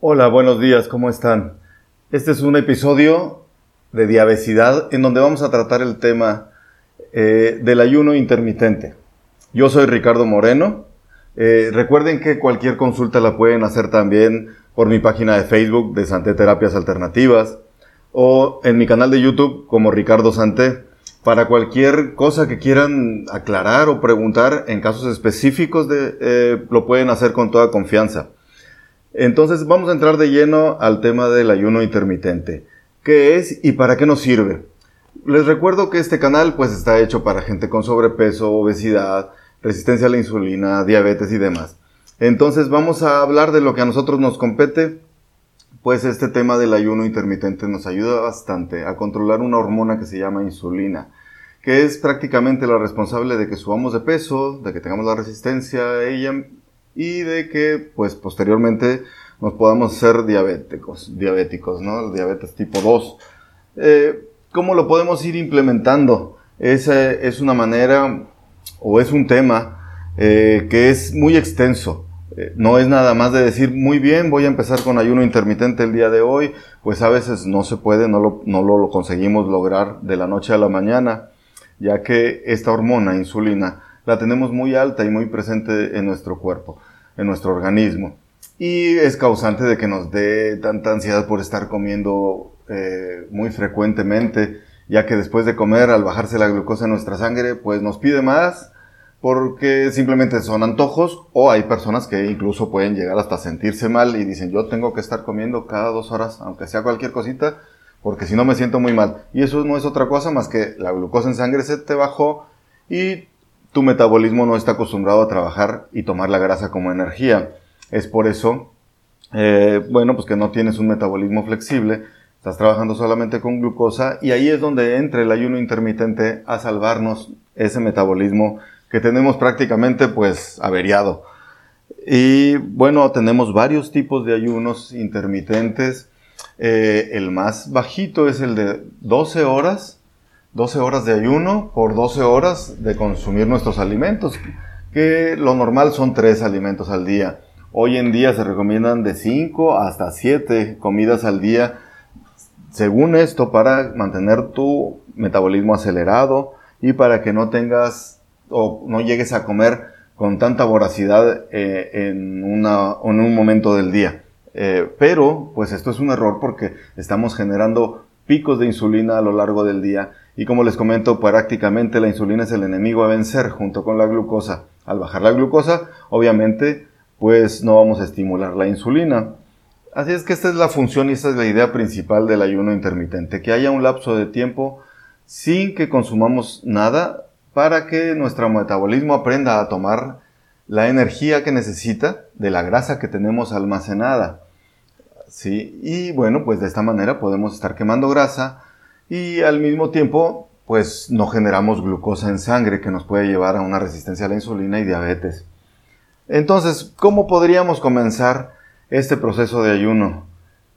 Hola, buenos días, ¿cómo están? Este es un episodio de diabesidad en donde vamos a tratar el tema eh, del ayuno intermitente. Yo soy Ricardo Moreno. Eh, recuerden que cualquier consulta la pueden hacer también por mi página de Facebook de Santé Terapias Alternativas o en mi canal de YouTube como Ricardo Santé. Para cualquier cosa que quieran aclarar o preguntar en casos específicos eh, lo pueden hacer con toda confianza. Entonces vamos a entrar de lleno al tema del ayuno intermitente. ¿Qué es y para qué nos sirve? Les recuerdo que este canal pues está hecho para gente con sobrepeso, obesidad, resistencia a la insulina, diabetes y demás. Entonces vamos a hablar de lo que a nosotros nos compete. Pues este tema del ayuno intermitente nos ayuda bastante a controlar una hormona que se llama insulina, que es prácticamente la responsable de que subamos de peso, de que tengamos la resistencia a ella y de que pues posteriormente nos podamos ser diabéticos, diabéticos, ¿no? Diabetes tipo 2. Eh, ¿Cómo lo podemos ir implementando? Es, es una manera o es un tema eh, que es muy extenso. Eh, no es nada más de decir, muy bien, voy a empezar con ayuno intermitente el día de hoy, pues a veces no se puede, no lo, no lo conseguimos lograr de la noche a la mañana, ya que esta hormona, insulina, la tenemos muy alta y muy presente en nuestro cuerpo, en nuestro organismo. Y es causante de que nos dé tanta ansiedad por estar comiendo eh, muy frecuentemente, ya que después de comer, al bajarse la glucosa en nuestra sangre, pues nos pide más, porque simplemente son antojos, o hay personas que incluso pueden llegar hasta sentirse mal y dicen, yo tengo que estar comiendo cada dos horas, aunque sea cualquier cosita, porque si no me siento muy mal. Y eso no es otra cosa más que la glucosa en sangre se te bajó y tu metabolismo no está acostumbrado a trabajar y tomar la grasa como energía. Es por eso, eh, bueno, pues que no tienes un metabolismo flexible, estás trabajando solamente con glucosa y ahí es donde entra el ayuno intermitente a salvarnos ese metabolismo que tenemos prácticamente pues averiado. Y bueno, tenemos varios tipos de ayunos intermitentes. Eh, el más bajito es el de 12 horas 12 horas de ayuno por 12 horas de consumir nuestros alimentos, que lo normal son 3 alimentos al día. Hoy en día se recomiendan de 5 hasta 7 comidas al día, según esto, para mantener tu metabolismo acelerado y para que no tengas o no llegues a comer con tanta voracidad eh, en, una, en un momento del día. Eh, pero, pues esto es un error porque estamos generando picos de insulina a lo largo del día y como les comento, prácticamente la insulina es el enemigo a vencer junto con la glucosa. Al bajar la glucosa, obviamente, pues no vamos a estimular la insulina. Así es que esta es la función y esta es la idea principal del ayuno intermitente, que haya un lapso de tiempo sin que consumamos nada para que nuestro metabolismo aprenda a tomar la energía que necesita de la grasa que tenemos almacenada. ¿Sí? Y bueno, pues de esta manera podemos estar quemando grasa, y al mismo tiempo pues no generamos glucosa en sangre que nos puede llevar a una resistencia a la insulina y diabetes. Entonces, ¿cómo podríamos comenzar este proceso de ayuno?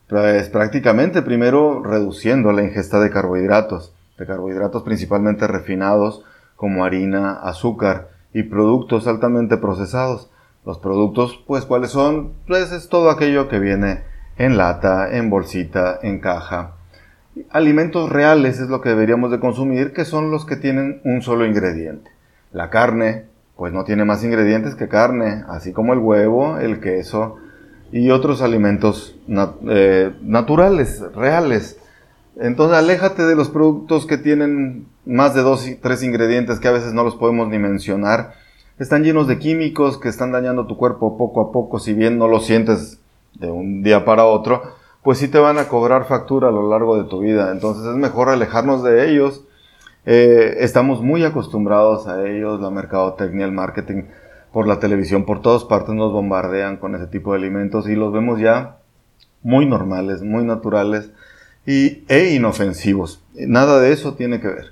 Pues prácticamente primero reduciendo la ingesta de carbohidratos, de carbohidratos principalmente refinados como harina, azúcar y productos altamente procesados. Los productos, pues, ¿cuáles son? Pues es todo aquello que viene en lata, en bolsita, en caja, alimentos reales es lo que deberíamos de consumir, que son los que tienen un solo ingrediente. La carne, pues no tiene más ingredientes que carne, así como el huevo, el queso y otros alimentos eh, naturales, reales. Entonces aléjate de los productos que tienen más de dos y tres ingredientes que a veces no los podemos ni mencionar. Están llenos de químicos que están dañando tu cuerpo poco a poco, si bien no lo sientes de un día para otro, pues sí te van a cobrar factura a lo largo de tu vida. Entonces es mejor alejarnos de ellos. Eh, estamos muy acostumbrados a ellos, la mercadotecnia, el marketing, por la televisión, por todas partes nos bombardean con ese tipo de alimentos y los vemos ya muy normales, muy naturales y, e inofensivos. Nada de eso tiene que ver.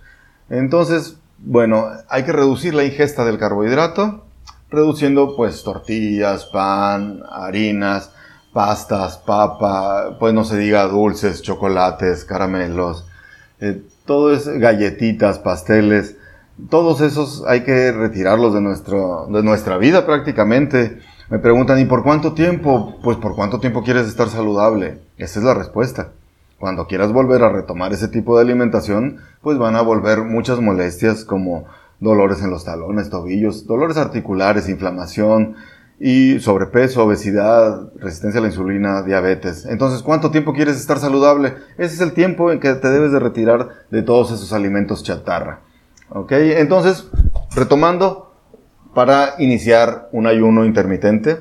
Entonces, bueno, hay que reducir la ingesta del carbohidrato, reduciendo pues tortillas, pan, harinas, pastas, papa, pues no se diga dulces, chocolates, caramelos, eh, todo es galletitas, pasteles, todos esos hay que retirarlos de, nuestro, de nuestra vida prácticamente, Me preguntan, ¿y por cuánto tiempo? Pues por cuánto tiempo quieres estar saludable. Esa es la respuesta. Cuando quieras volver a retomar ese tipo de alimentación, pues van a volver muchas molestias como dolores en los talones, tobillos, dolores articulares, inflamación y sobrepeso, obesidad, resistencia a la insulina, diabetes. Entonces, ¿cuánto tiempo quieres estar saludable? Ese es el tiempo en que te debes de retirar de todos esos alimentos chatarra. ¿Ok? Entonces, retomando, para iniciar un ayuno intermitente,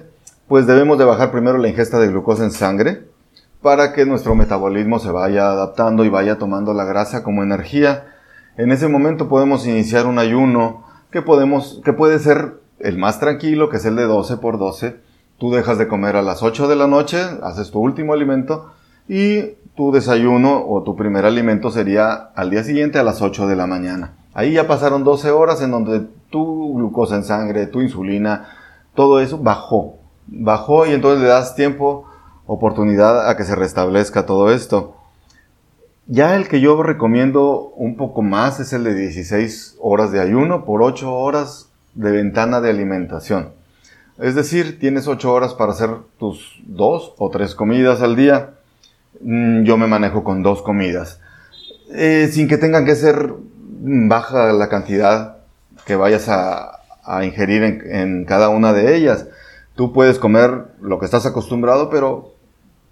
pues debemos de bajar primero la ingesta de glucosa en sangre, para que nuestro metabolismo se vaya adaptando y vaya tomando la grasa como energía. En ese momento podemos iniciar un ayuno que, podemos, que puede ser el más tranquilo, que es el de 12 por 12. Tú dejas de comer a las 8 de la noche, haces tu último alimento y tu desayuno o tu primer alimento sería al día siguiente a las 8 de la mañana. Ahí ya pasaron 12 horas en donde tu glucosa en sangre, tu insulina, todo eso bajó. Bajó y entonces le das tiempo oportunidad a que se restablezca todo esto. Ya el que yo recomiendo un poco más es el de 16 horas de ayuno por 8 horas de ventana de alimentación. Es decir, tienes 8 horas para hacer tus dos o tres comidas al día. Mm, yo me manejo con dos comidas. Eh, sin que tengan que ser baja la cantidad que vayas a, ingerir en cada una de ellas. Tú puedes comer lo que estás acostumbrado, pero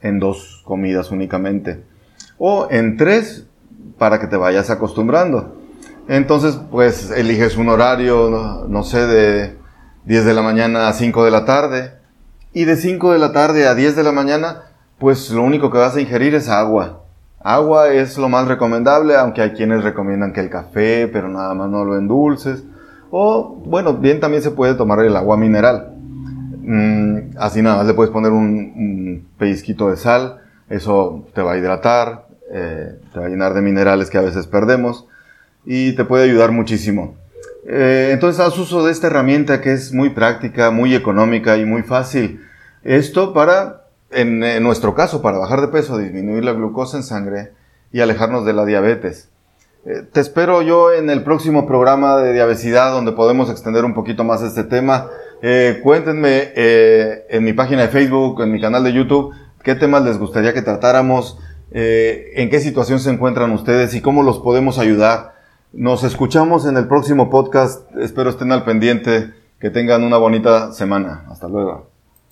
en dos comidas únicamente. O en tres para que te vayas acostumbrando. Entonces, pues eliges un horario, no, sé, de 10 de la mañana a 5 de la tarde. Y de 5 de la tarde a 10 de la mañana, pues lo único que vas a ingerir es agua. Agua es lo más recomendable, aunque hay quienes recomiendan que el café, pero nada más no lo endulces. O, bueno, bien también se puede tomar el agua mineral. Mm, así nada más le puedes poner un, pellizquito de sal, eso te va a hidratar, eh, te va a llenar de minerales que a veces perdemos y te puede ayudar muchísimo. Eh, entonces haz uso de esta herramienta que es muy práctica, muy económica y muy fácil. Esto para, en, nuestro caso, para bajar de peso, disminuir la glucosa en sangre y alejarnos de la diabetes. Eh, te espero yo en el próximo programa de diabesidad donde podemos extender un poquito más este tema. Eh, cuéntenme en mi página de Facebook, en mi canal de YouTube, qué temas les gustaría que tratáramos, en qué situación se encuentran ustedes y cómo los podemos ayudar. Nos escuchamos en el próximo podcast. Espero estén al pendiente. Que tengan una bonita semana. Hasta luego.